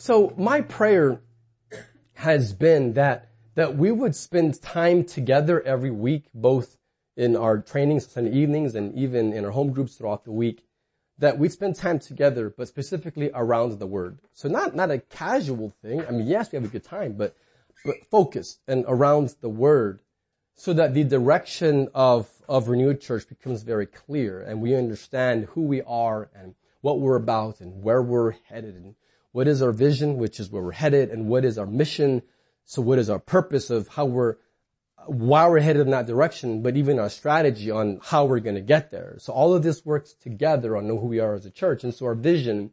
So my prayer has been that, that we would spend time together every week, both in our trainings and evenings and even in our home groups throughout the week, that we spend time together, but specifically around the word. So not, not a casual thing. I mean, yes, we have a good time, but, but focused and around the word so that the direction of, of Renewed Church becomes very clear and we understand who we are and what we're about and where we're headed and what is our vision, which is where we're headed, and what is our mission. So what is our purpose of how we're, why we're headed in that direction, but even our strategy on how we're going to get there. So all of this works together on know who we are as a church. And so our vision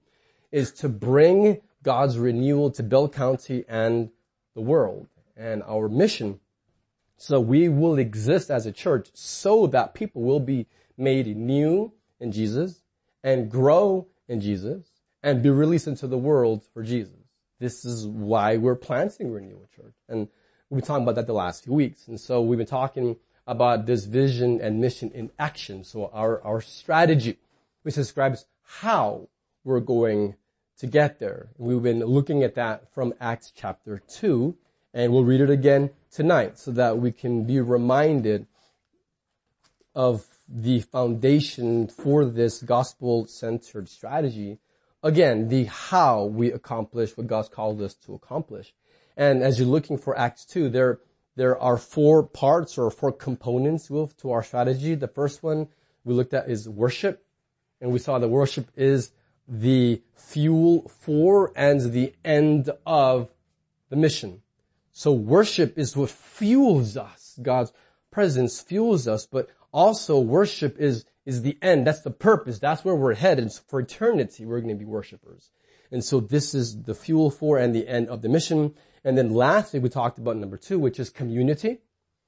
is to bring God's renewal to Bell County and the world. And our mission, so we will exist as a church so that people will be made new in Jesus and grow in Jesus and be released into the world for Jesus. This is why we're planting Renewal Church. And we've been talking about that the last few weeks. And so we've been talking about this vision and mission in action. So our, our strategy, which describes how we're going to get there. We've been looking at that from Acts chapter 2, and we'll read it again tonight so that we can be reminded of the foundation for this gospel-centered strategy again, the how we accomplish what God's called us to accomplish. And as you're looking for Acts 2, there, there are four parts or four components to our strategy. The first one we looked at is worship. And we saw that worship is the fuel for and the end of the mission. So worship is what fuels us. God's presence fuels us, but also worship is is the end. That's the purpose. That's where we're headed. For eternity, we're going to be worshipers. And so this is the fuel for and the end of the mission. And then lastly, we talked about number two, which is community.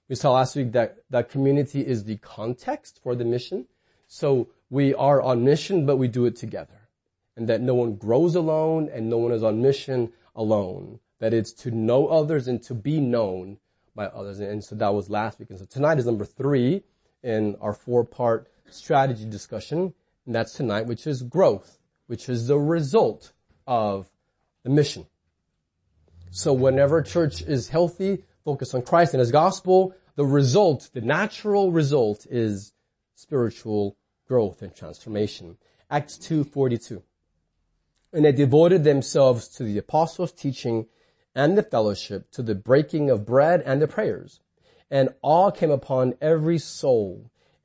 We saw last week that, that community is the context for the mission. So we are on mission, but we do it together. And that no one grows alone and no one is on mission alone. That it's to know others and to be known by others. And so that was last week. And so tonight is number three in our four part strategy discussion, and that's tonight, which is growth, which is the result of the mission. So whenever church is healthy, focused on Christ and His gospel, the result, the natural result is spiritual growth and transformation. Acts 2.42. And they devoted themselves to the apostles' teaching and the fellowship, to the breaking of bread and the prayers. And awe came upon every soul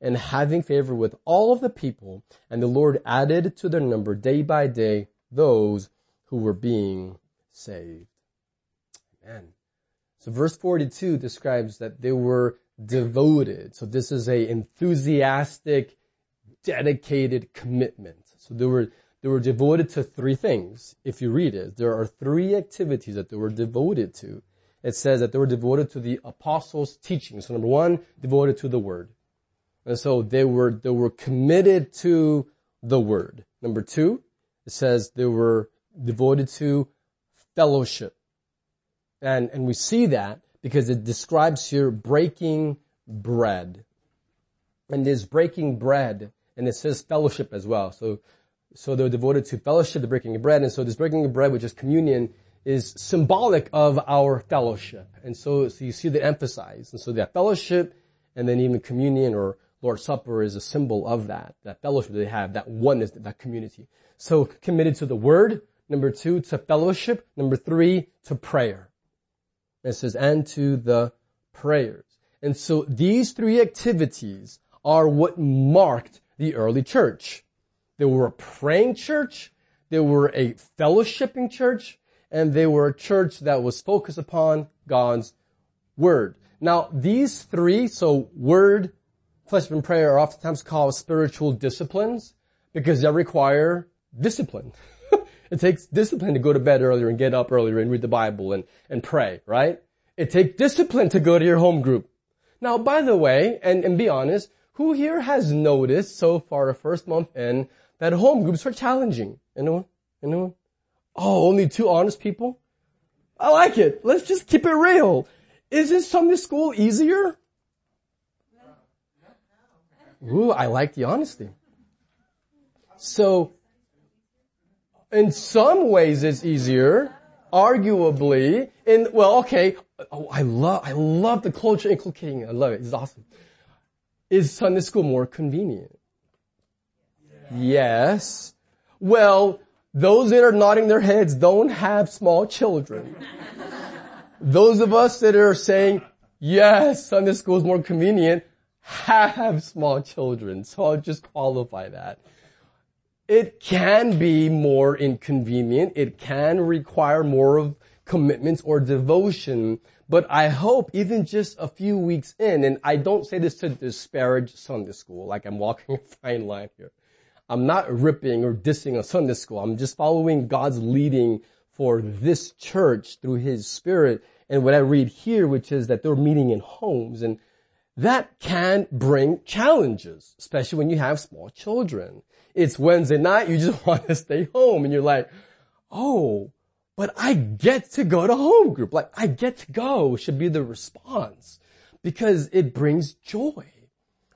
and having favor with all of the people, and the Lord added to their number day by day those who were being saved. Amen. So verse 42 describes that they were devoted. So this is a enthusiastic, dedicated commitment. So they were, they were devoted to three things. If you read it, there are three activities that they were devoted to. It says that they were devoted to the apostles' teaching. So number one, devoted to the word. And so they were, they were committed to the word. Number two, it says they were devoted to fellowship. And, and we see that because it describes here breaking bread. And there's breaking bread and it says fellowship as well. So, so they're devoted to fellowship, the breaking of bread. And so this breaking of bread, which is communion, is symbolic of our fellowship. And so, so you see the emphasis. And so that fellowship and then even communion or Lord's Supper is a symbol of that, that fellowship they have, that oneness, that community. So committed to the Word. Number two, to fellowship. Number three, to prayer. it says, and to the prayers. And so these three activities are what marked the early church. They were a praying church, they were a fellowshipping church, and they were a church that was focused upon God's Word. Now these three, so Word, fellowship and prayer are oftentimes called spiritual disciplines because they require discipline. it takes discipline to go to bed earlier and get up earlier and read the Bible and, and pray, right? It takes discipline to go to your home group. Now, by the way, and, and be honest, who here has noticed so far the first month in that home groups are challenging? Anyone? Anyone? Oh, only two honest people? I like it. Let's just keep it real. Isn't Sunday school easier? Ooh, I like the honesty. So, in some ways it's easier, arguably, in, well, okay, oh, I love, I love the culture inculcating I love it. It's awesome. Is Sunday school more convenient? Yes. Well, those that are nodding their heads don't have small children. Those of us that are saying, yes, Sunday school is more convenient, have small children. So I'll just qualify that. It can be more inconvenient. It can require more of commitments or devotion. But I hope even just a few weeks in, and I don't say this to disparage Sunday school, like I'm walking a fine line here. I'm not ripping or dissing a Sunday school. I'm just following God's leading for this church through His Spirit and what I read here, which is that they're meeting in homes and that can bring challenges, especially when you have small children. It's Wednesday night, you just want to stay home and you're like, oh, but I get to go to home group. Like, I get to go should be the response because it brings joy.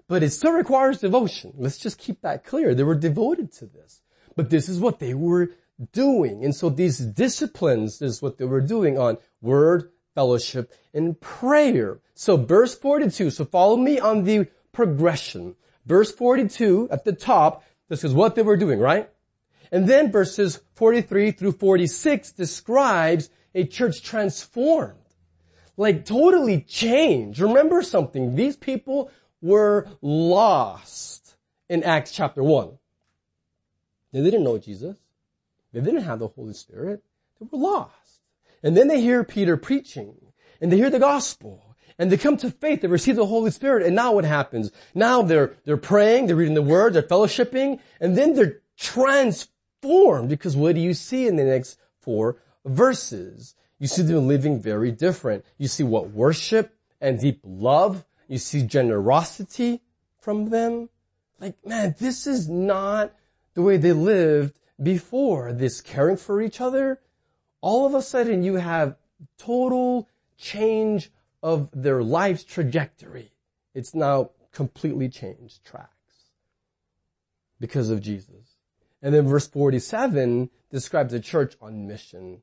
But it still requires devotion. Let's just keep that clear. They were devoted to this. But this is what they were doing. And so these disciplines is what they were doing on word, fellowship, and prayer. So verse 42, so follow me on the progression. Verse 42 at the top, this is what they were doing, right? And then verses 43 through 46 describes a church transformed. Like totally changed. Remember something, these people were lost in Acts chapter 1. They didn't know Jesus. They didn't have the Holy Spirit. They were lost. And then they hear Peter preaching and they hear the gospel and they come to faith, they receive the Holy Spirit, and now what happens? Now they're, they're praying, they're reading the Word, they're fellowshipping, and then they're transformed because what do you see in the next four verses? You see them living very different. You see what worship and deep love. You see generosity from them. Like, man, this is not the way they lived before. This caring for each other, all of a sudden you have total change of their life's trajectory. It's now completely changed tracks because of Jesus. And then verse 47 describes a church on mission.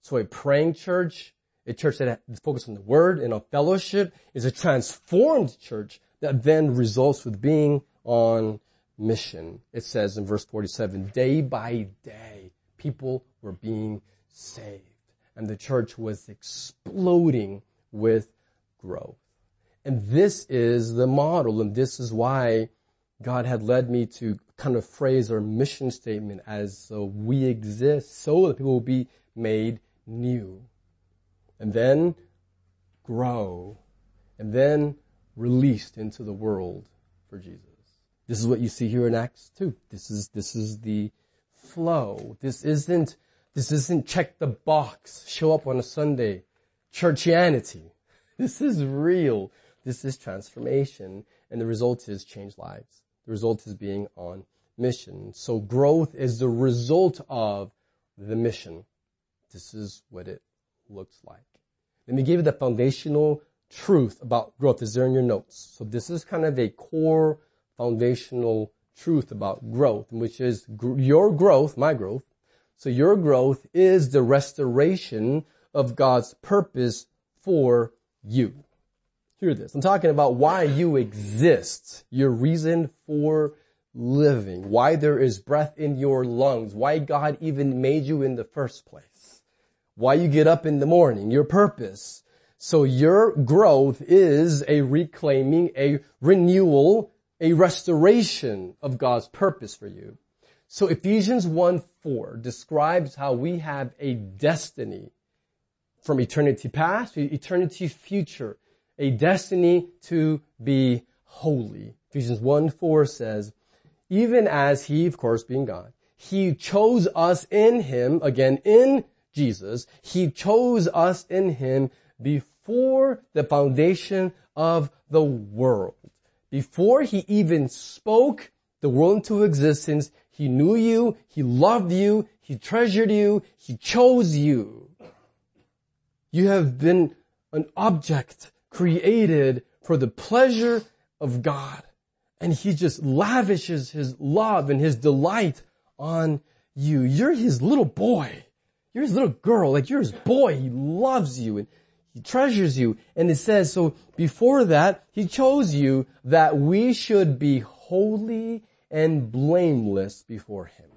So a praying church, a church that is focused on the word and on fellowship is a transformed church that then results with being on mission. It says in verse 47, day by day, people were being saved. And the church was exploding with growth. And this is the model, and this is why God had led me to kind of phrase our mission statement as uh, we exist so that people will be made new. And then grow. And then released into the world for Jesus. This is what you see here in Acts 2. This is, this is the flow. This isn't this isn't check the box, show up on a Sunday, churchianity. This is real. This is transformation. And the result is change lives. The result is being on mission. So growth is the result of the mission. This is what it looks like. Let me give you the foundational truth about growth. Is there in your notes? So this is kind of a core foundational truth about growth, which is your growth, my growth, so your growth is the restoration of God's purpose for you. Hear this. I'm talking about why you exist, your reason for living, why there is breath in your lungs, why God even made you in the first place, why you get up in the morning, your purpose. So your growth is a reclaiming, a renewal, a restoration of God's purpose for you. So Ephesians 1 4 describes how we have a destiny from eternity past to eternity future, a destiny to be holy. Ephesians 1 4 says, even as he, of course being God, he chose us in him, again in Jesus, he chose us in him before the foundation of the world. Before he even spoke the world into existence, he knew you, he loved you, he treasured you, he chose you. You have been an object created for the pleasure of God. And he just lavishes his love and his delight on you. You're his little boy. You're his little girl. Like you're his boy. He loves you and he treasures you. And it says, so before that, he chose you that we should be holy and blameless before him.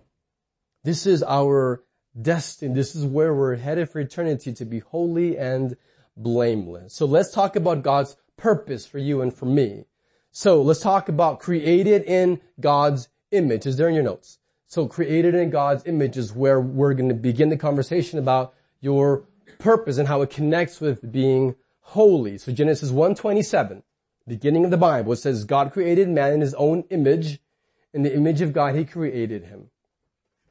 This is our destiny. This is where we're headed for eternity to be holy and blameless. So let's talk about God's purpose for you and for me. So let's talk about created in God's image. Is there in your notes? So created in God's image is where we're going to begin the conversation about your purpose and how it connects with being holy. So Genesis 127, beginning of the Bible, it says God created man in his own image. In the image of God, he created him.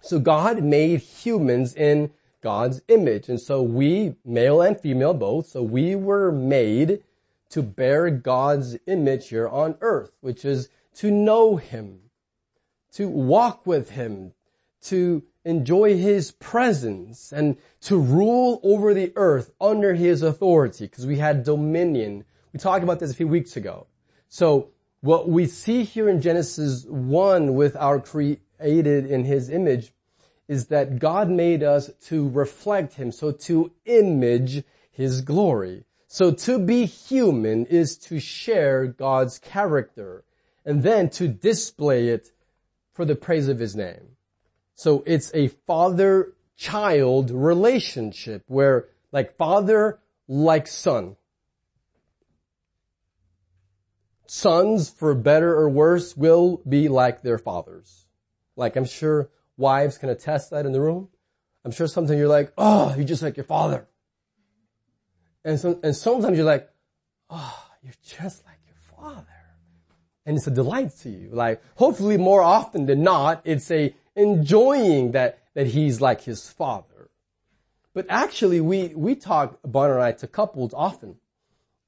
So God made humans in God's image. And so we, male and female both, so we were made to bear God's image here on earth, which is to know Him, to walk with Him, to enjoy His presence, and to rule over the earth under His authority, because we had dominion. We talked about this a few weeks ago. So what we see here in Genesis 1 with our created in His image is that God made us to reflect Him, so to image His glory. So to be human is to share God's character and then to display it for the praise of His name. So it's a father-child relationship where like father, like son. Sons, for better or worse, will be like their fathers. Like I'm sure Wives can attest that in the room. I'm sure sometimes you're like, oh, you're just like your father. And, so, and sometimes you're like, oh, you're just like your father. And it's a delight to you. Like, hopefully more often than not, it's a enjoying that, that he's like his father. But actually, we, we talk, Bonner and I, to couples often.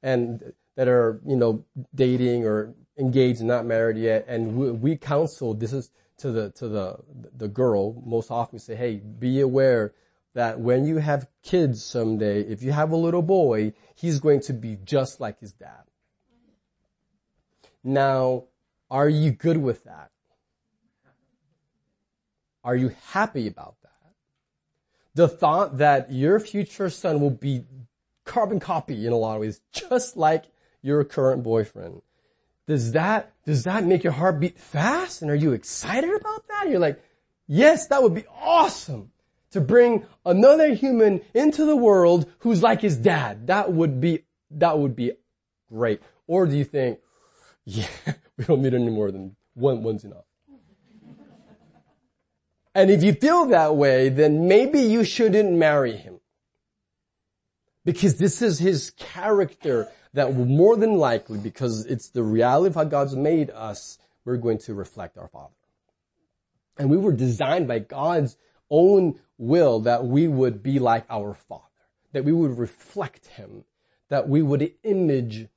And that are, you know, dating or engaged and not married yet. And we, we counsel, this is, to the to the the girl most often We say, "Hey, be aware that when you have kids someday, if you have a little boy, he's going to be just like his dad." Now, are you good with that? Are you happy about that? The thought that your future son will be carbon copy in a lot of ways, just like your current boyfriend does that, does that make your heart beat fast? And are you excited about that? You're like, yes, that would be awesome to bring another human into the world who's like his dad. That would be, that would be great. Or do you think, yeah, we don't need any more than one, one's enough. And if you feel that way, then maybe you shouldn't marry him. Because this is his character that more than likely, because it's the reality of how God's made us, we're going to reflect our Father. And we were designed by God's own will that we would be like our Father, that we would reflect Him, that we would image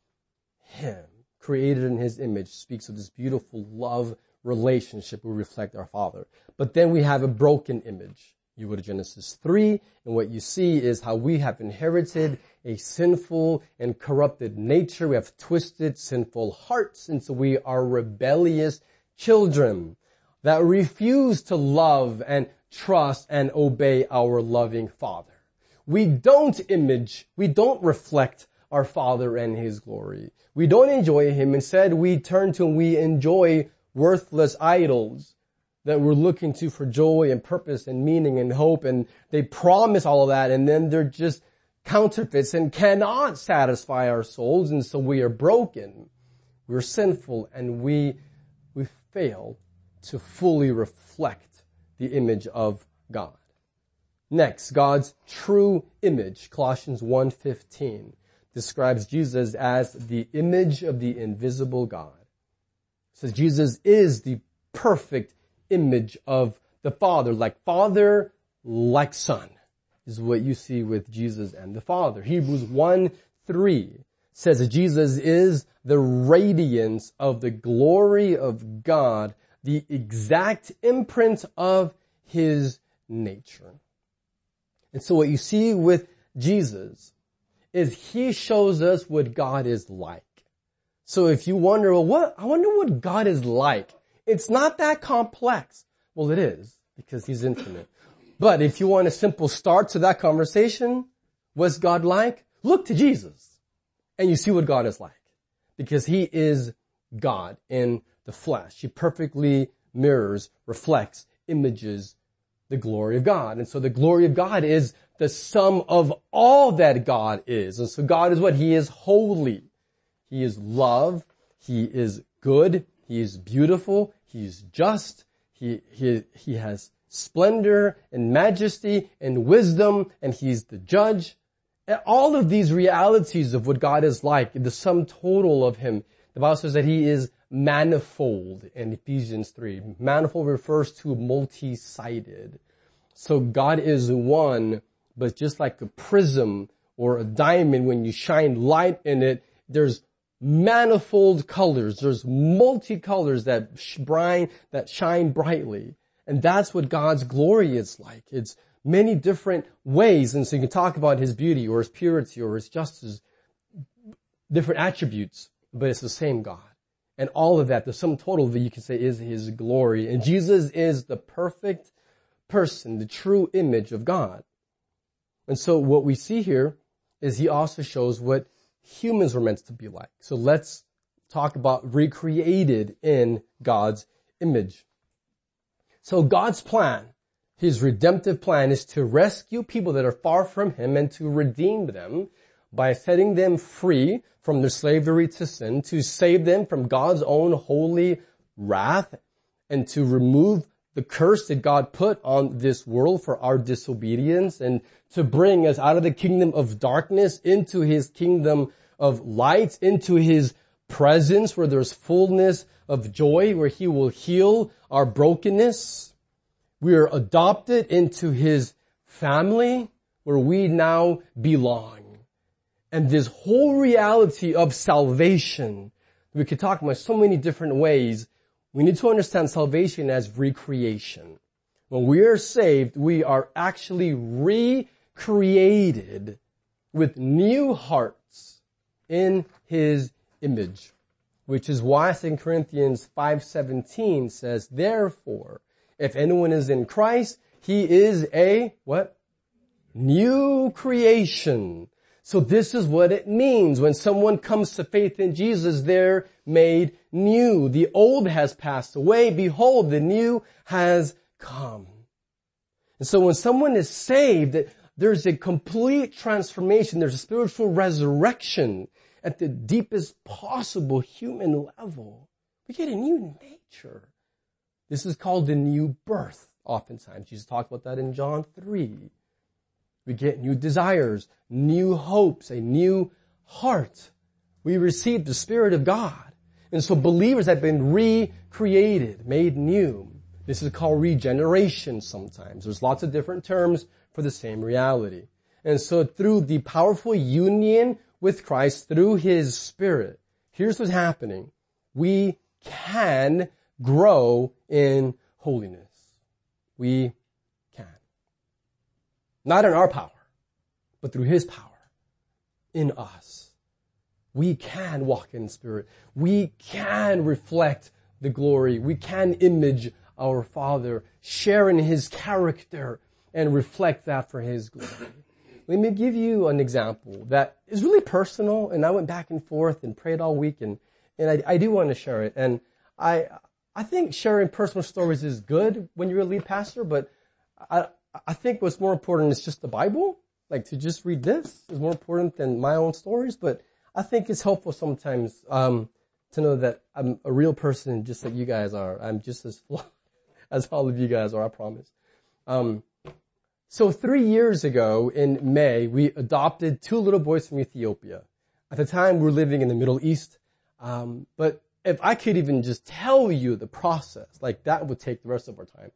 Him. Created in His image speaks of this beautiful love relationship we reflect our Father. But then we have a broken image. You go to Genesis 3, and what you see is how we have inherited a sinful and corrupted nature. We have twisted, sinful hearts, and so we are rebellious children that refuse to love and trust and obey our loving Father. We don't image, we don't reflect our Father and His glory. We don't enjoy Him. Instead, we turn to and we enjoy worthless idols that we're looking to for joy and purpose and meaning and hope and they promise all of that and then they're just counterfeits and cannot satisfy our souls and so we are broken. We're sinful and we, we fail to fully reflect the image of God. Next, God's true image, Colossians 1.15, describes Jesus as the image of the invisible God. It says Jesus is the perfect image of the Father, like Father, like Son, is what you see with Jesus and the Father. Hebrews 1, 3 says Jesus is the radiance of the glory of God, the exact imprint of his nature. And so what you see with Jesus is he shows us what God is like. So if you wonder, well, what, I wonder what God is like. It's not that complex. Well, it is because he's infinite. But if you want a simple start to that conversation, what's God like? Look to Jesus and you see what God is like because he is God in the flesh. He perfectly mirrors, reflects, images the glory of God. And so the glory of God is the sum of all that God is. And so God is what? He is holy. He is love. He is good. He is beautiful. He is just. He, he, he has splendor and majesty and wisdom and he's the judge. All of these realities of what God is like, the sum total of him, the Bible says that he is manifold in Ephesians 3. Manifold refers to multi-sided. So God is one, but just like a prism or a diamond, when you shine light in it, there's manifold colors. There's multi-colors that shine, that shine brightly. And that's what God's glory is like. It's many different ways. And so you can talk about His beauty or His purity or His justice, different attributes, but it's the same God. And all of that, the sum total that you can say is His glory. And Jesus is the perfect person, the true image of God. And so what we see here is He also shows what humans were meant to be like. So let's talk about recreated in God's image. So God's plan, His redemptive plan is to rescue people that are far from Him and to redeem them by setting them free from their slavery to sin, to save them from God's own holy wrath, and to remove the curse that God put on this world for our disobedience, and to bring us out of the kingdom of darkness into His kingdom of light, into His presence where there's fullness of joy, where He will heal our brokenness. We are adopted into His family where we now belong. And this whole reality of salvation, we could talk about so many different ways. We need to understand salvation as recreation. When we are saved, we are actually recreated with new hearts in His image. Which is why 2 Corinthians 5.17 says, Therefore, if anyone is in Christ, he is a, what? New creation. So this is what it means. When someone comes to faith in Jesus, they're made new. The old has passed away. Behold, the new has come. And so when someone is saved, there's a complete transformation. There's a spiritual resurrection at the deepest possible human level. We get a new nature. This is called the new birth oftentimes. Jesus talked about that in John 3. We get new desires, new hopes, a new heart. We receive the Spirit of God. And so believers have been recreated, made new. This is called regeneration sometimes. There's lots of different terms for the same reality. And so through the powerful union with Christ, through His Spirit, here's what's happening. We can grow in holiness. We not in our power, but through His power in us. We can walk in spirit. We can reflect the glory. We can image our Father, share in His character, and reflect that for His glory. Let me give you an example that is really personal, and I went back and forth and prayed all week, and, and I, I do want to share it. And I, I think sharing personal stories is good when you're a lead pastor, but I, I think what's more important is just the Bible. Like to just read this is more important than my own stories, but I think it's helpful sometimes, um, to know that I'm a real person just like you guys are. I'm just as flawed as all of you guys are, I promise. Um, so three years ago in May, we adopted two little boys from Ethiopia. At the time, we were living in the Middle East. Um, but if I could even just tell you the process, like that would take the rest of our time.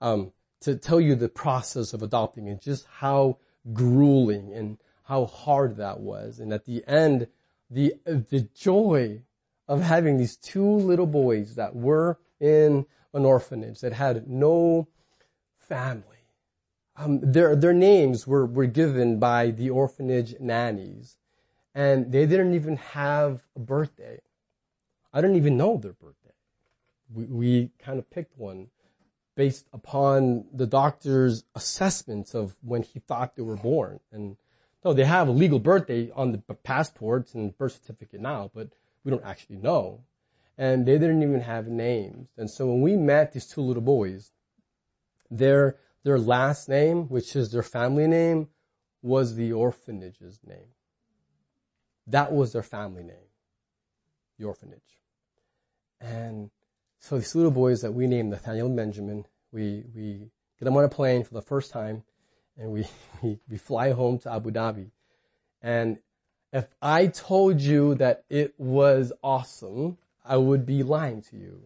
Um, to tell you the process of adopting and just how grueling and how hard that was. And at the end, the, the joy of having these two little boys that were in an orphanage that had no family. Um, their, their names were, were given by the orphanage nannies and they didn't even have a birthday. I don't even know their birthday. We, we kind of picked one based upon the doctor's assessments of when he thought they were born. And no, they have a legal birthday on the passports and birth certificate now, but we don't actually know. And they didn't even have names. And so when we met these two little boys, their, their last name, which is their family name, was the orphanage's name. That was their family name. The orphanage. And so these little boys that we named Nathaniel and Benjamin, we, we get them on a plane for the first time and we, we, we fly home to Abu Dhabi. And if I told you that it was awesome, I would be lying to you.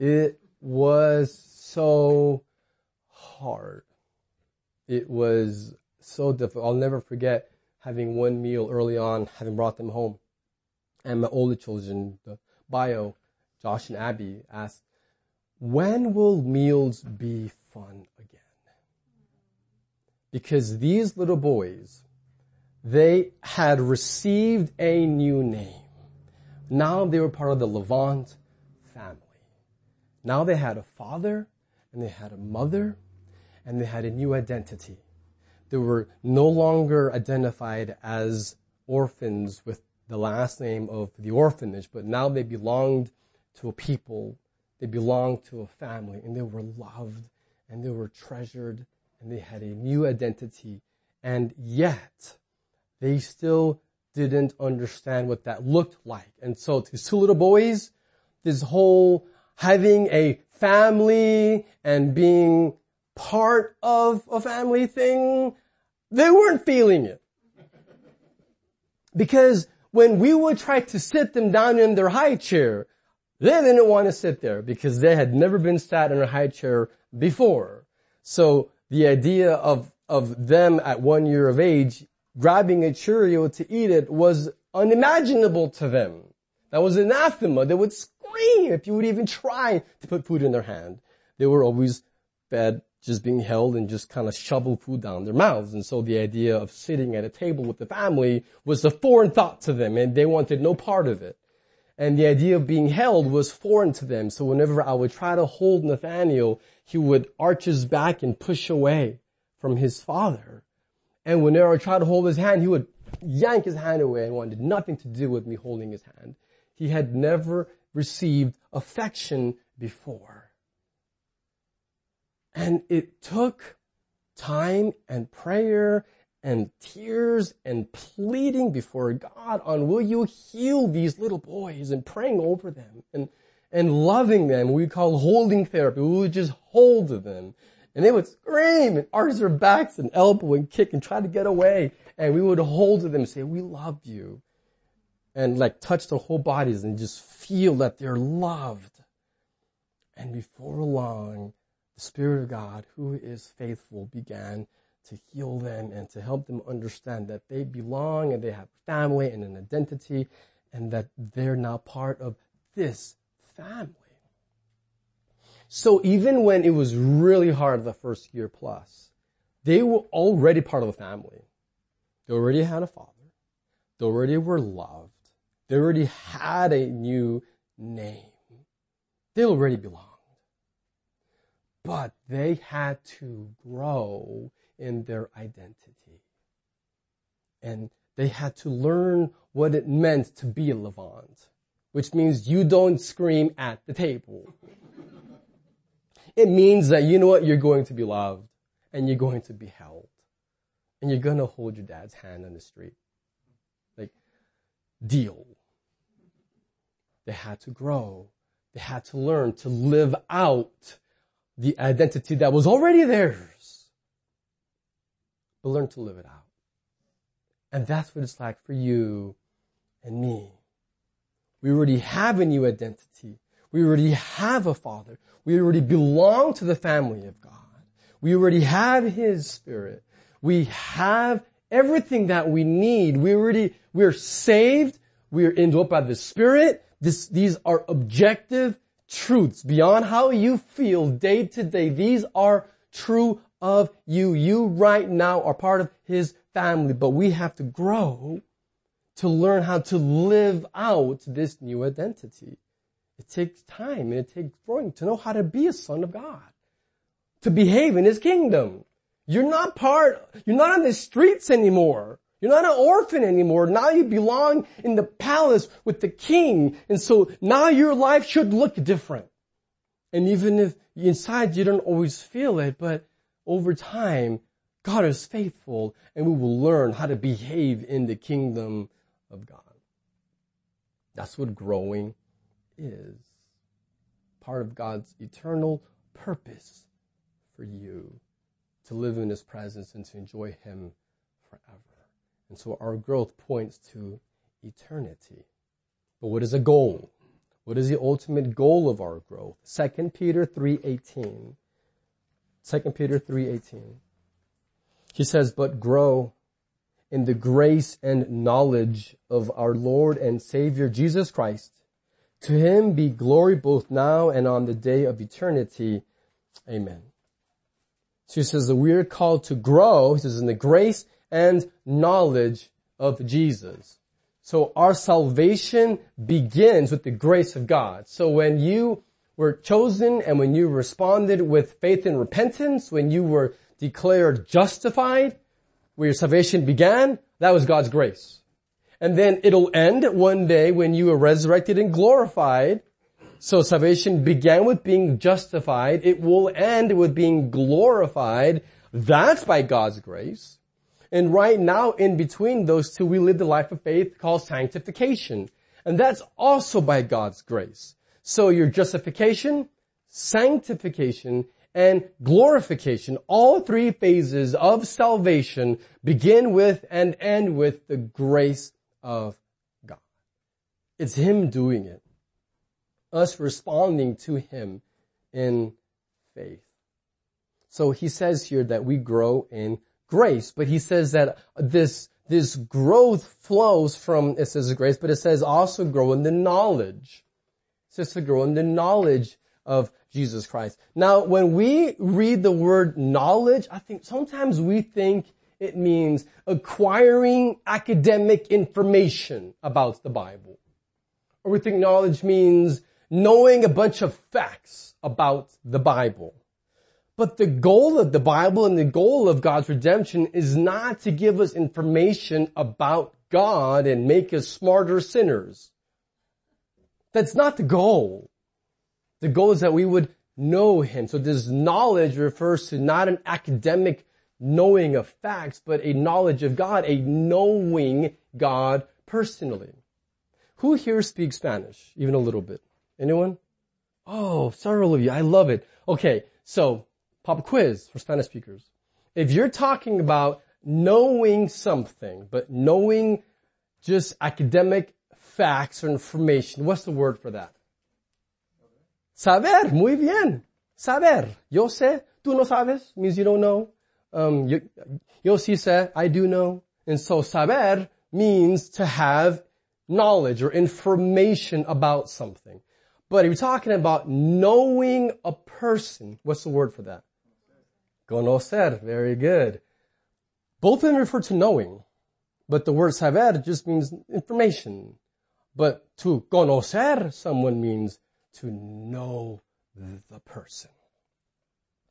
It was so hard. It was so difficult. I'll never forget having one meal early on, having brought them home. And my older children, the bio, Josh and Abby, asked, when will meals be fun again? Because these little boys, they had received a new name. Now they were part of the Levant family. Now they had a father and they had a mother and they had a new identity. They were no longer identified as orphans with the last name of the orphanage, but now they belonged to a people. They belonged to a family and they were loved and they were treasured and they had a new identity. And yet they still didn't understand what that looked like. And so to two little boys, this whole having a family and being part of a family thing they weren't feeling it. Because when we would try to sit them down in their high chair, they didn't want to sit there because they had never been sat in a high chair before. So the idea of, of them at one year of age grabbing a Cheerio to eat it was unimaginable to them. That was anathema. They would scream if you would even try to put food in their hand. They were always fed just being held and just kind of shovel food down their mouths. And so the idea of sitting at a table with the family was a foreign thought to them and they wanted no part of it. And the idea of being held was foreign to them. So whenever I would try to hold Nathaniel, he would arch his back and push away from his father. And whenever I tried to hold his hand, he would yank his hand away and wanted nothing to do with me holding his hand. He had never received affection before. And it took time and prayer and tears and pleading before God on will you heal these little boys and praying over them and, and loving them. We call holding therapy. We would just hold them and they would scream and arch their backs and elbow and kick and try to get away. And we would hold them and say, we love you. And like touch their whole bodies and just feel that they're loved. And before long, the Spirit of God, who is faithful, began to heal them and to help them understand that they belong and they have family and an identity and that they're now part of this family. So even when it was really hard the first year plus, they were already part of the family. They already had a father. They already were loved. They already had a new name. They already belonged but they had to grow in their identity. And they had to learn what it meant to be a Levant, which means you don't scream at the table. it means that you know what, you're going to be loved and you're going to be held and you're going to hold your dad's hand on the street. Like, deal. They had to grow. They had to learn to live out the identity that was already theirs. But learn to live it out. And that's what it's like for you and me. We already have a new identity. We already have a father. We already belong to the family of God. We already have his spirit. We have everything that we need. We already, we're saved. We are indwelt by the Spirit. This, these are objective truths beyond how you feel day to day. These are true of you. You right now are part of His family, but we have to grow to learn how to live out this new identity. It takes time and it takes growing to know how to be a son of God, to behave in His kingdom. You're not part, you're not on the streets anymore. You're not an orphan anymore. Now you belong in the palace with the king. And so now your life should look different. And even if inside you don't always feel it, but over time, God is faithful and we will learn how to behave in the kingdom of God. That's what growing is. Part of God's eternal purpose for you to live in His presence and to enjoy Him forever. And so our growth points to eternity. But what is a goal? What is the ultimate goal of our growth? 2 Peter 3.18. 2 Peter 3.18. He says, but grow in the grace and knowledge of our Lord and Savior Jesus Christ. To him be glory both now and on the day of eternity. Amen. So he says that we are called to grow, he says, in the grace and knowledge of Jesus. So our salvation begins with the grace of God. So when you were chosen and when you responded with faith and repentance, when you were declared justified, where your salvation began, that was God's grace. And then it'll end one day when you are resurrected and glorified. So salvation began with being justified. It will end with being glorified. That's by God's grace. And right now, in between those two, we live the life of faith called sanctification. And that's also by God's grace. So your justification, sanctification, and glorification, all three phases of salvation begin with and end with the grace of God. It's Him doing it. Us responding to Him in faith. So he says here that we grow in grace, but he says that this, this growth flows from, it says grace, but it says also grow in the knowledge. To grow in the knowledge of Jesus Christ. Now, when we read the word knowledge, I think sometimes we think it means acquiring academic information about the Bible. Or we think knowledge means knowing a bunch of facts about the Bible. But the goal of the Bible and the goal of God's redemption is not to give us information about God and make us smarter sinners. That's not the goal. The goal is that we would know Him. So this knowledge refers to not an academic knowing of facts, but a knowledge of God, a knowing God personally. Who here speaks Spanish? Even a little bit. Anyone? Oh, several of you. I love it. Okay, so pop quiz for Spanish speakers. If you're talking about knowing something, but knowing just academic facts or information, what's the word for that? Saber, muy bien. Saber. Yo sé, tú no sabes, means you don't know. Um, yo, yo sí sé, I do know. And so saber means to have knowledge or information about something. But if you're talking about knowing a person, what's the word for that? Conocer. Very good. Both of them refer to knowing, but the word saber just means information. But to conocer someone means to know the person.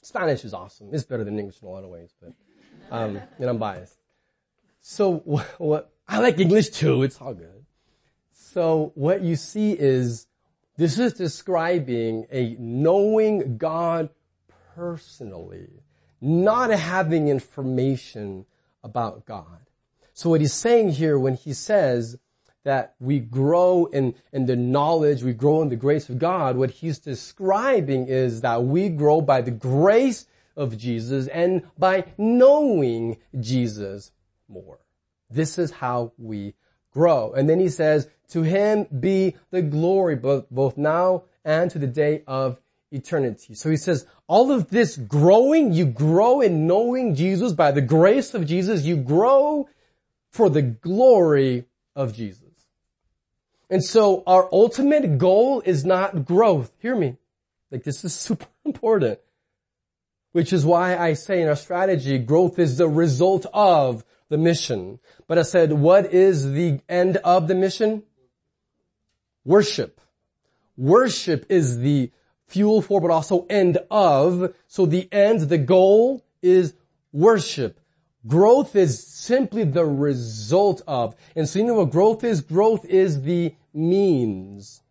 Spanish is awesome. It's better than English in a lot of ways, but, um, and I'm biased. So what, what, I like English too. It's all good. So what you see is this is describing a knowing God personally, not having information about God. So what he's saying here when he says that we grow in, in the knowledge, we grow in the grace of God, what he's describing is that we grow by the grace of Jesus and by knowing Jesus more. This is how we grow. And then he says, to him be the glory both, both now and to the day of eternity. So he says, all of this growing, you grow in knowing Jesus by the grace of Jesus, you grow for the glory of Jesus. And so our ultimate goal is not growth. Hear me. Like this is super important. Which is why I say in our strategy, growth is the result of the mission. But I said, what is the end of the mission? Worship. Worship is the fuel for, but also end of. So the end, the goal is worship. Growth is simply the result of. And so you know what growth is? Growth is the means.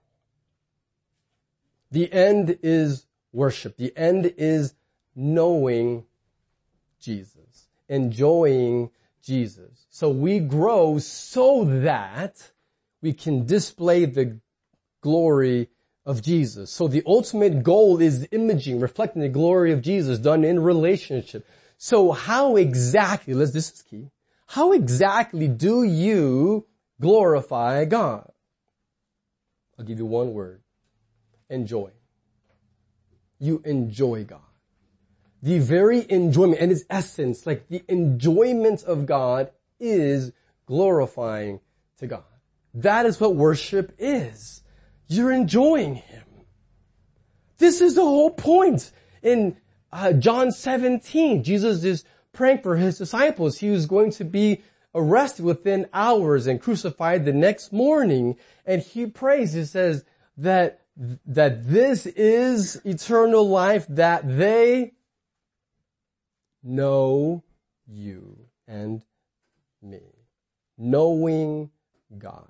The end is worship. The end is knowing Jesus, enjoying Jesus. So we grow so that we can display the glory of Jesus. So the ultimate goal is imaging, reflecting the glory of Jesus done in relationship. So how exactly, let's, this is key, how exactly do you glorify God? I'll give you one word. Enjoy. You enjoy God the very enjoyment and its essence, like the enjoyment of God is glorifying to God. That is what worship is. You're enjoying Him. This is the whole point. In uh, John 17, Jesus is praying for His disciples. He was going to be arrested within hours and crucified the next morning. And He prays, He says that, that this is eternal life, that they know you and me. Knowing God.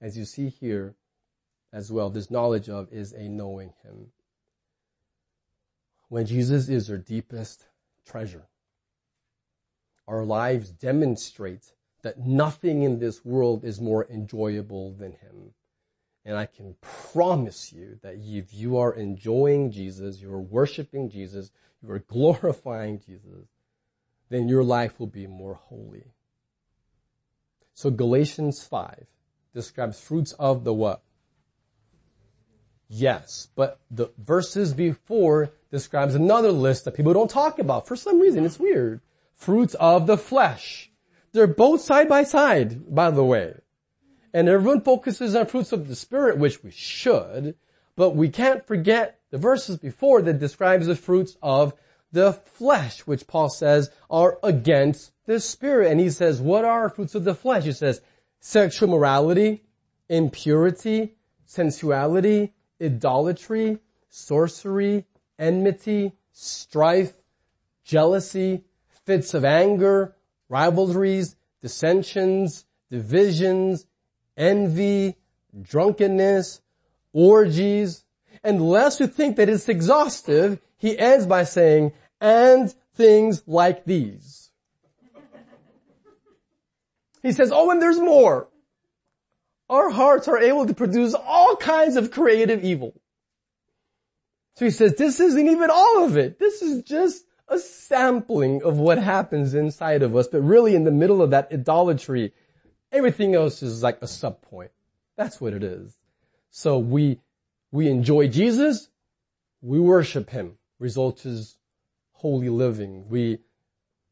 As you see here as well, this knowledge of is a knowing Him. When Jesus is our deepest treasure, our lives demonstrate that nothing in this world is more enjoyable than Him. And I can promise you that if you are enjoying Jesus, you are worshiping Jesus, you are glorifying Jesus, then your life will be more holy. So Galatians 5 describes fruits of the what? Yes, but the verses before describes another list that people don't talk about. For some reason, it's weird. Fruits of the flesh. They're both side by side, by the way. And everyone focuses on fruits of the spirit, which we should, but we can't forget the verses before that describes the fruits of the flesh, which Paul says are against the spirit. And he says, what are fruits of the flesh? He says, sexual morality, impurity, sensuality, idolatry, sorcery, enmity, strife, jealousy, fits of anger, rivalries, dissensions, divisions, envy, drunkenness, orgies, and lest you think that it's exhaustive, he ends by saying, and things like these. He says, oh, and there's more. Our hearts are able to produce all kinds of creative evil. So he says, this isn't even all of it. This is just a sampling of what happens inside of us, but really in the middle of that idolatry, everything else is like a sub point. That's what it is. So we, we enjoy Jesus, we worship Him result is holy living. We,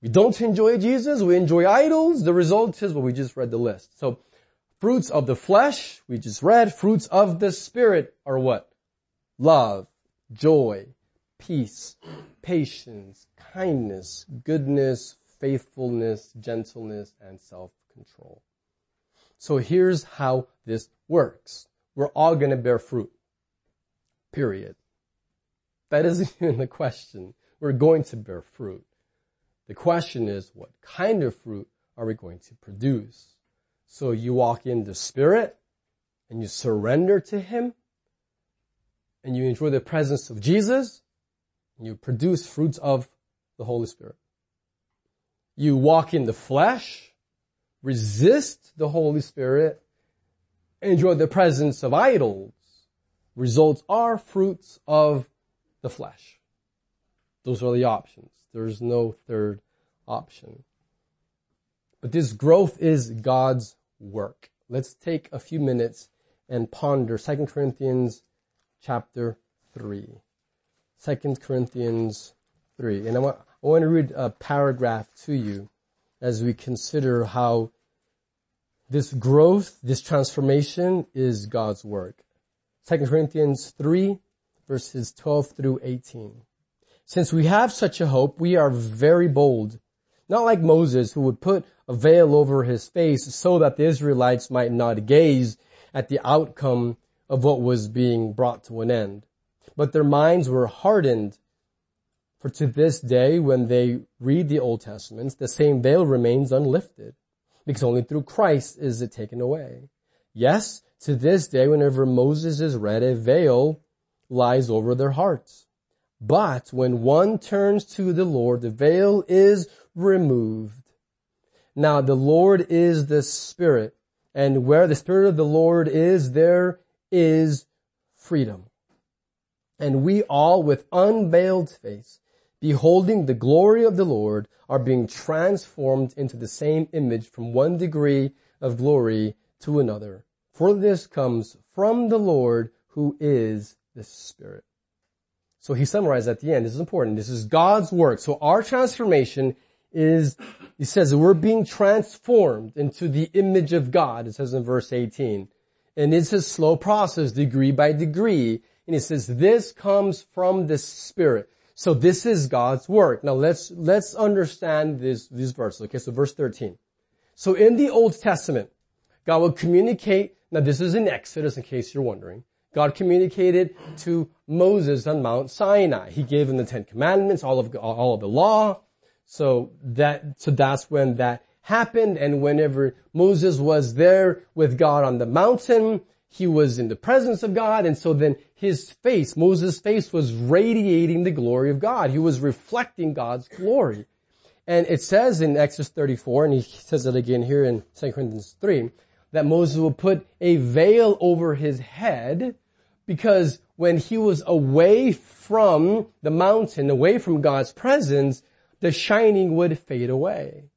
we don't enjoy Jesus, we enjoy idols. The result is what well, we just read the list. So fruits of the flesh, we just read. Fruits of the spirit are what? Love, joy, peace, patience, kindness, goodness, faithfulness, gentleness, and self-control. So here's how this works. We're all gonna bear fruit. Period. That isn't even the question. We're going to bear fruit. The question is, what kind of fruit are we going to produce? So you walk in the Spirit and you surrender to Him and you enjoy the presence of Jesus and you produce fruits of the Holy Spirit. You walk in the flesh, resist the Holy Spirit, enjoy the presence of idols. Results are fruits of the flesh. Those are the options. There's no third option. But this growth is God's work. Let's take a few minutes and ponder 2 Corinthians chapter 3. 2 Corinthians 3. And I want, I want to read a paragraph to you as we consider how this growth, this transformation is God's work. 2 Corinthians 3 verses 12 through 18. Since we have such a hope, we are very bold. Not like Moses who would put a veil over his face so that the Israelites might not gaze at the outcome of what was being brought to an end. But their minds were hardened. For to this day, when they read the Old Testament, the same veil remains unlifted, because only through Christ is it taken away. Yes, to this day, whenever Moses is read, a veil lies over their hearts. But when one turns to the Lord, the veil is removed. Now the Lord is the Spirit, and where the Spirit of the Lord is, there is freedom. And we all with unveiled face, beholding the glory of the Lord, are being transformed into the same image from one degree of glory to another. For this comes from the Lord who is the Spirit. So he summarized at the end, this is important, this is God's work. So our transformation is, he says we're being transformed into the image of God, it says in verse 18. And it's a slow process, degree by degree. And he says this comes from the Spirit. So this is God's work. Now let's, let's understand this, these verses. Okay, so verse 13. So in the Old Testament, God will communicate, now this is in Exodus in case you're wondering. God communicated to Moses on Mount Sinai. He gave him the Ten Commandments, all of, all of the law. So that, so that's when that happened and whenever Moses was there with God on the mountain, he was in the presence of God and so then his face, Moses' face was radiating the glory of God. He was reflecting God's glory. And it says in Exodus 34, and he says it again here in 2 Corinthians 3, that Moses will put a veil over his head because when he was away from the mountain, away from God's presence, the shining would fade away.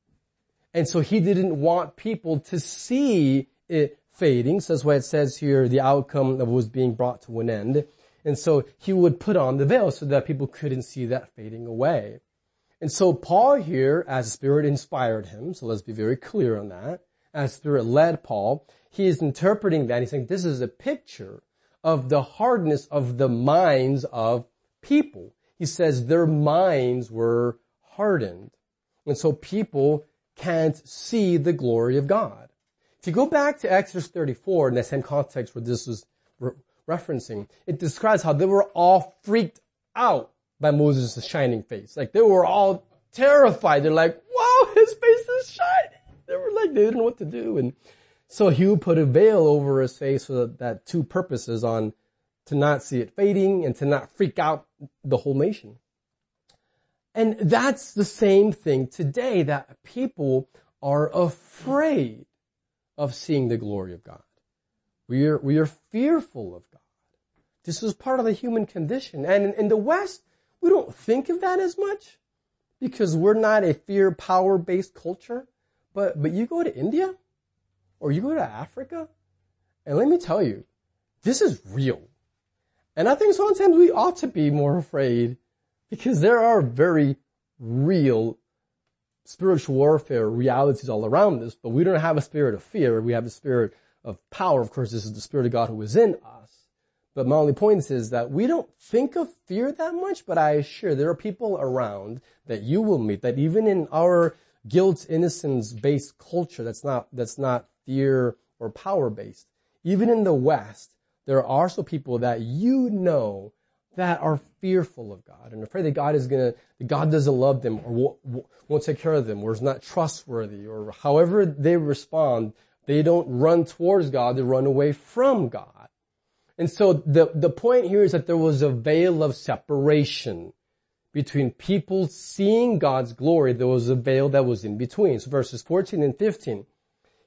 And so he didn't want people to see it fading. So that's why it says here the outcome of was being brought to an end. And so he would put on the veil so that people couldn't see that fading away. And so Paul here, as Spirit inspired him, so let's be very clear on that, as Spirit led Paul, he is interpreting that. He's saying this is a picture of the hardness of the minds of people. He says their minds were hardened. And so people can't see the glory of God. If you go back to Exodus 34 in the same context where this is re- referencing, it describes how they were all freaked out by Moses' shining face. Like they were all terrified. They're like, wow, his face is shining. They were like, they didn't know what to do. And so he would put a veil over his face so that, that two purposes on to not see it fading and to not freak out the whole nation. And that's the same thing today that people are afraid of seeing the glory of God. We are, we are fearful of God. This is part of the human condition. And in, the West, we don't think of that as much because we're not a fear power based culture. But, but you go to India or you go to Africa and let me tell you, this is real. And I think sometimes we ought to be more afraid because there are very real spiritual warfare realities all around us, but we don't have a spirit of fear. We have a spirit of power. Of course, this is the spirit of God who is in us. But my only point is that we don't think of fear that much, but I assure there are people around that you will meet that even in our guilt, innocence based culture, that's not, that's not fear or power based. Even in the West, there are also people that you know that are fearful of God and afraid that God is gonna, that God doesn't love them or won't take care of them or is not trustworthy or however they respond, they don't run towards God, they run away from God. And so the, the point here is that there was a veil of separation between people seeing God's glory. There was a veil that was in between. So verses 14 and 15,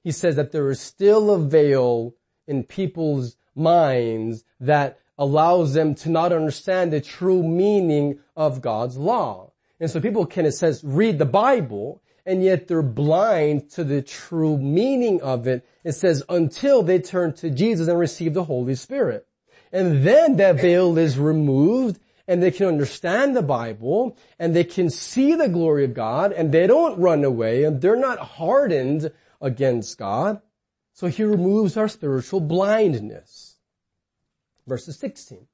he says that there is still a veil in people's minds that allows them to not understand the true meaning of God's law. And so people can, it says, read the Bible, and yet they're blind to the true meaning of it. It says, until they turn to Jesus and receive the Holy Spirit. And then that veil is removed, and they can understand the Bible and they can see the glory of God and they don't run away and they're not hardened against God. So he removes our spiritual blindness. Verses 16.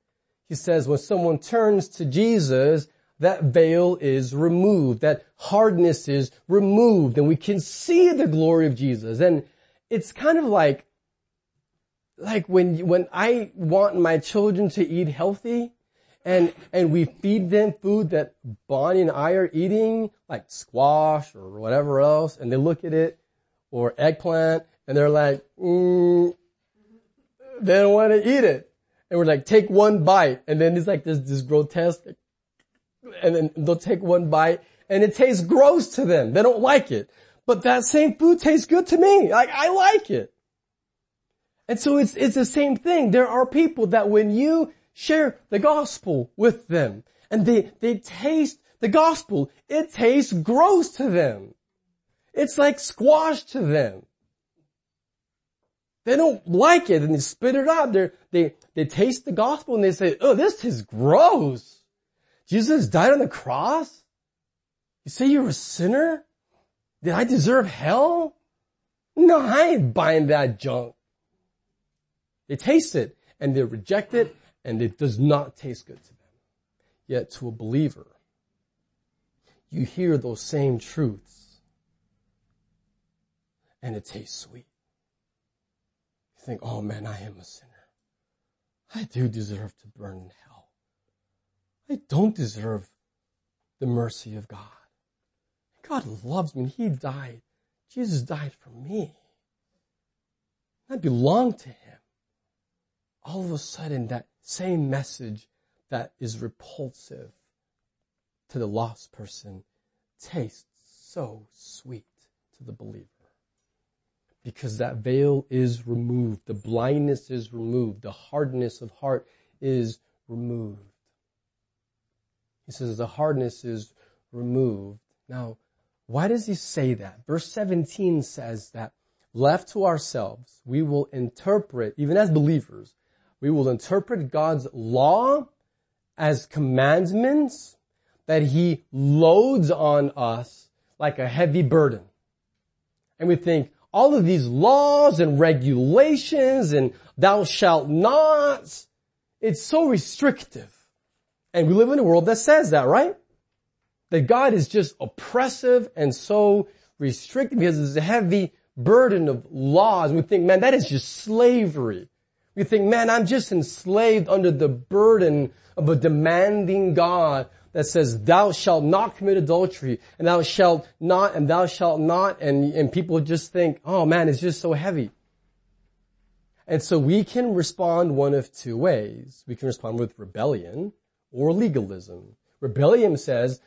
He says when someone turns to Jesus, that veil is removed, that hardness is removed, and we can see the glory of Jesus. And it's kind of like, like when, when I want my children to eat healthy, and, and we feed them food that Bonnie and I are eating, like squash or whatever else, and they look at it, or eggplant, and they're like, mm, they don't want to eat it. And we're like, take one bite, and then it's like this, this grotesque and then they'll take one bite and it tastes gross to them. They don't like it. But that same food tastes good to me. Like, I like it. And so it's, it's the same thing. There are people that when you share the gospel with them and they, they taste the gospel, it tastes gross to them. It's like squash to them. They don't like it and they spit it out. They they, they taste the gospel and they say, oh, this is gross. Jesus died on the cross? You say you're a sinner? Did I deserve hell? No, I ain't buying that junk. They taste it and they reject it and it does not taste good to them. Yet to a believer, you hear those same truths and it tastes sweet. You think, oh man, I am a sinner. I do deserve to burn in hell. I don't deserve the mercy of God. God loves me. He died. Jesus died for me. I belong to Him. All of a sudden, that same message that is repulsive to the lost person tastes so sweet to the believer. Because that veil is removed. The blindness is removed. The hardness of heart is removed. He says the hardness is removed. Now, why does he say that? Verse 17 says that left to ourselves, we will interpret, even as believers, we will interpret God's law as commandments that he loads on us like a heavy burden. And we think, all of these laws and regulations and thou shalt not, it's so restrictive. And we live in a world that says that, right? That God is just oppressive and so restrictive because there's a heavy burden of laws. We think, man, that is just slavery. We think, man, I'm just enslaved under the burden of a demanding God that says, thou shalt not commit adultery, and thou shalt not, and thou shalt not, and, and people just think, oh man, it's just so heavy. And so we can respond one of two ways. We can respond with rebellion, or legalism. Rebellion says,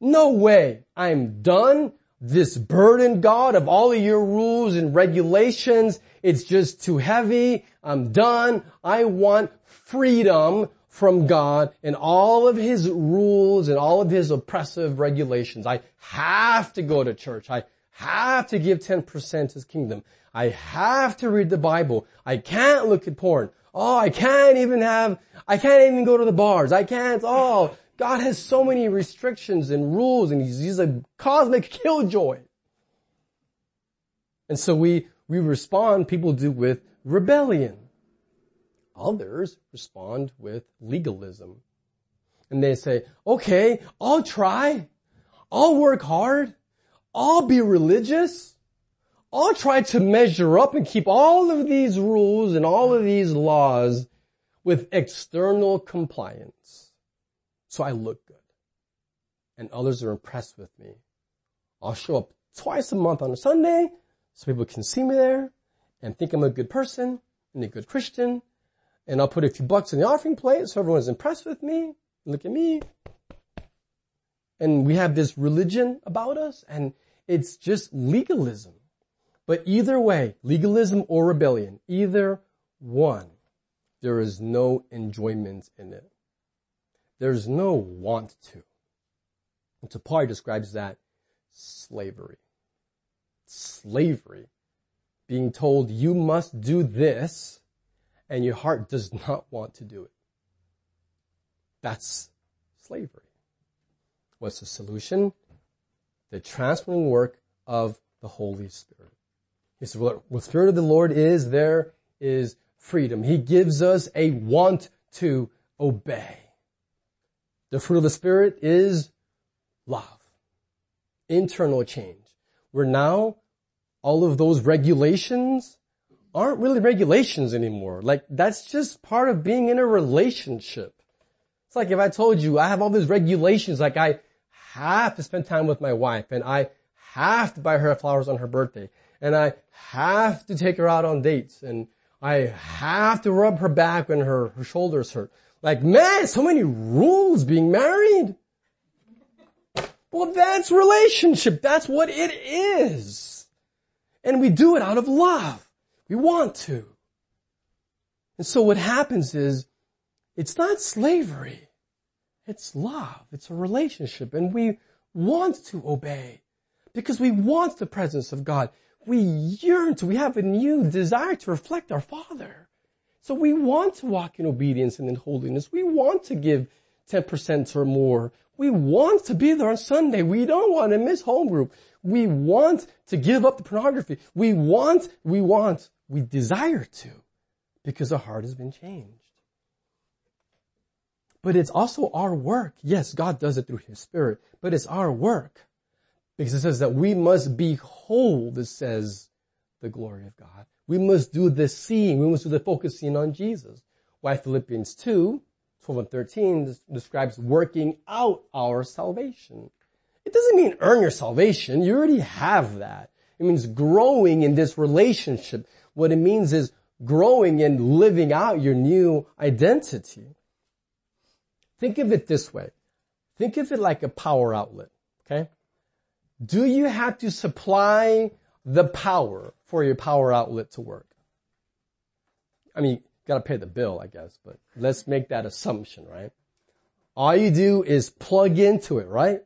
no way, I'm done. This burden, God, of all of your rules and regulations, it's just too heavy. I'm done. I want freedom from God and all of His rules and all of His oppressive regulations. I have to go to church. I have to give 10% to His kingdom. I have to read the Bible. I can't look at porn. Oh, I can't even have, I can't even go to the bars. I can't, oh, God has so many restrictions and rules and he's, he's a cosmic killjoy. And so we, we respond, people do with rebellion. Others respond with legalism. And they say, okay, I'll try. I'll work hard. I'll be religious. I'll try to measure up and keep all of these rules and all of these laws with external compliance. So I look good. And others are impressed with me. I'll show up twice a month on a Sunday so people can see me there and think I'm a good person and a good Christian. And I'll put a few bucks in the offering plate so everyone's impressed with me. Look at me. And we have this religion about us and it's just legalism. But either way, legalism or rebellion, either one, there is no enjoyment in it. There's no want to. And describes that slavery. Slavery. Being told you must do this and your heart does not want to do it. That's slavery. What's the solution? The transforming work of the Holy Spirit. He said, well, the Spirit of the Lord is, there is freedom. He gives us a want to obey. The fruit of the Spirit is love. Internal change. Where now all of those regulations aren't really regulations anymore. Like that's just part of being in a relationship. It's like if I told you I have all these regulations, like I have to spend time with my wife and I have to buy her flowers on her birthday and I have to take her out on dates and I have to rub her back when her, her shoulders hurt. Like man, so many rules being married. Well, that's relationship. That's what it is. And we do it out of love. We want to. And so what happens is, it's not slavery. It's love. It's a relationship. And we want to obey because we want the presence of God. We yearn to, we have a new desire to reflect our Father. So we want to walk in obedience and in holiness. We want to give 10% or more. We want to be there on Sunday. We don't want to miss home group. We want to give up the pornography. We want, we want we desire to because our heart has been changed. But it's also our work. Yes, God does it through His Spirit, but it's our work. Because it says that we must behold, it says, the glory of God. We must do the seeing. We must do the focusing on Jesus. Why Philippians 2, 12 and 13 describes working out our salvation. It doesn't mean earn your salvation. You already have that. It means growing in this relationship. What it means is growing and living out your new identity. Think of it this way. Think of it like a power outlet, okay? Do you have to supply the power for your power outlet to work? I mean, gotta pay the bill, I guess, but let's make that assumption, right? All you do is plug into it, right?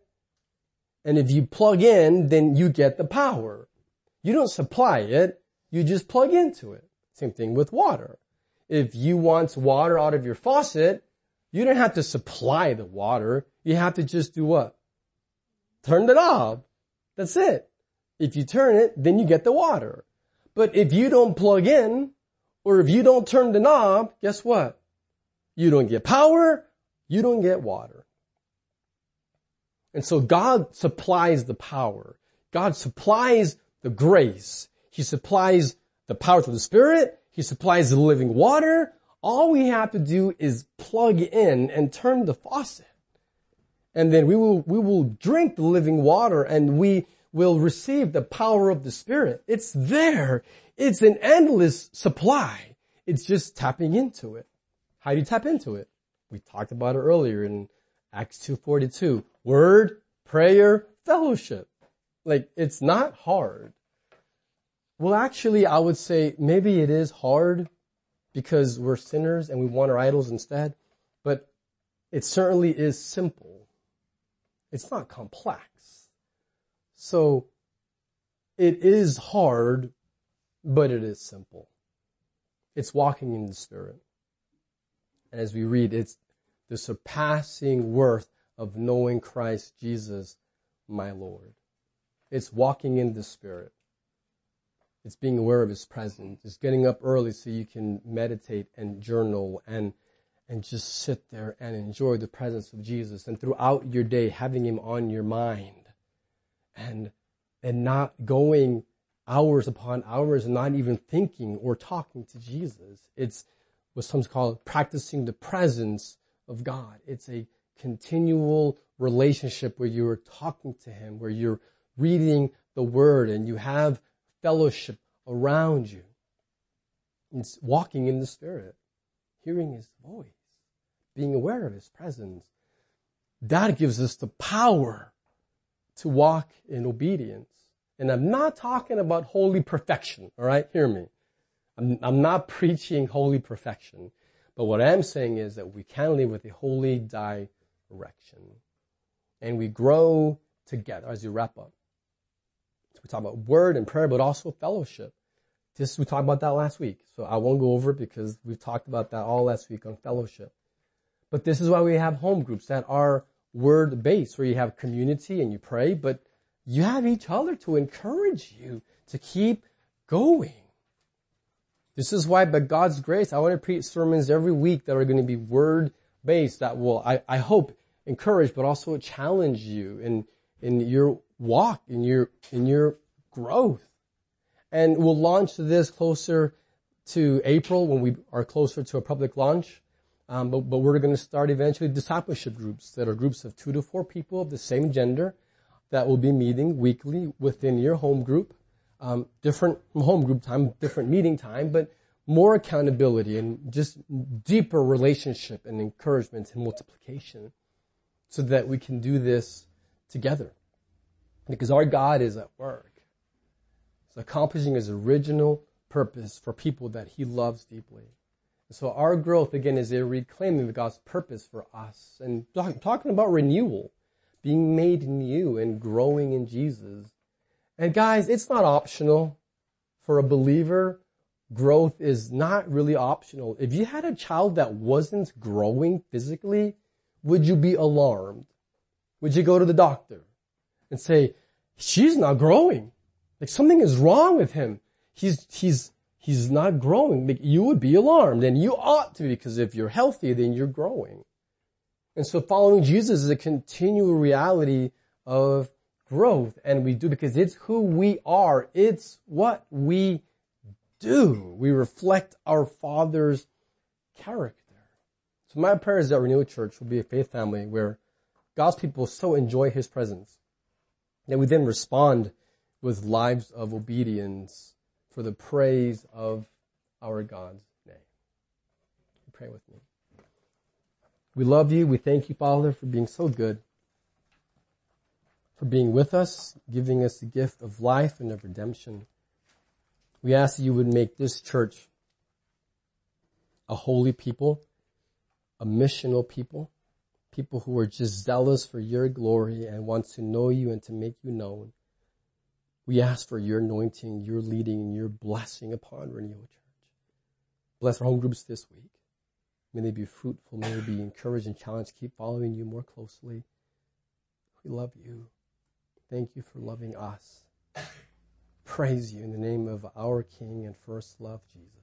And if you plug in, then you get the power. You don't supply it, you just plug into it. Same thing with water. If you want water out of your faucet, you don't have to supply the water. You have to just do what? Turn the knob. That's it. If you turn it, then you get the water. But if you don't plug in, or if you don't turn the knob, guess what? You don't get power, you don't get water. And so God supplies the power. God supplies the grace. He supplies the power to the Spirit. He supplies the living water. All we have to do is plug in and turn the faucet. And then we will, we will drink the living water and we will receive the power of the Spirit. It's there. It's an endless supply. It's just tapping into it. How do you tap into it? We talked about it earlier in Acts 2.42. Word, prayer, fellowship. Like, it's not hard. Well, actually, I would say maybe it is hard because we're sinners and we want our idols instead, but it certainly is simple. It's not complex. So it is hard, but it is simple. It's walking in the Spirit. And as we read, it's the surpassing worth of knowing Christ Jesus, my Lord. It's walking in the Spirit. It's being aware of His presence. It's getting up early so you can meditate and journal and, and just sit there and enjoy the presence of Jesus. And throughout your day, having Him on your mind and, and not going hours upon hours and not even thinking or talking to Jesus. It's what some call practicing the presence of God. It's a continual relationship where you're talking to Him, where you're reading the Word and you have fellowship around you. It's walking in the Spirit, hearing His voice, being aware of His presence. That gives us the power to walk in obedience. And I'm not talking about holy perfection, alright? Hear me. I'm, I'm not preaching holy perfection. But what I'm saying is that we can live with a holy direction. And we grow together as you wrap up. We talk about word and prayer, but also fellowship. This, we talked about that last week. So I won't go over it because we've talked about that all last week on fellowship. But this is why we have home groups that are word based where you have community and you pray, but you have each other to encourage you to keep going. This is why, by God's grace, I want to preach sermons every week that are going to be word based that will, I, I hope, encourage, but also challenge you in, in your walk, in your, in your growth. And we'll launch this closer to April when we are closer to a public launch. Um, but, but we're going to start eventually discipleship groups that are groups of two to four people of the same gender that will be meeting weekly within your home group. Um, different home group time, different meeting time, but more accountability and just deeper relationship and encouragement and multiplication so that we can do this together. Because our God is at work. He's accomplishing his original purpose for people that he loves deeply. So our growth again is a reclaiming of God's purpose for us and talking about renewal, being made new and growing in Jesus. And guys, it's not optional for a believer. Growth is not really optional. If you had a child that wasn't growing physically, would you be alarmed? Would you go to the doctor and say, she's not growing? Like something is wrong with him. He's, he's, he's not growing, you would be alarmed and you ought to be because if you're healthy, then you're growing. And so following Jesus is a continual reality of growth and we do because it's who we are. It's what we do. We reflect our Father's character. So my prayer is that Renewal Church will be a faith family where God's people so enjoy His presence that we then respond with lives of obedience for the praise of our God's name. Pray with me. We love you. We thank you, Father, for being so good, for being with us, giving us the gift of life and of redemption. We ask that you would make this church a holy people, a missional people, people who are just zealous for your glory and want to know you and to make you known. We ask for your anointing, your leading, and your blessing upon Renewal Church. Bless our home groups this week. May they be fruitful. May they be encouraged and challenged. Keep following you more closely. We love you. Thank you for loving us. Praise you in the name of our King and first love, Jesus.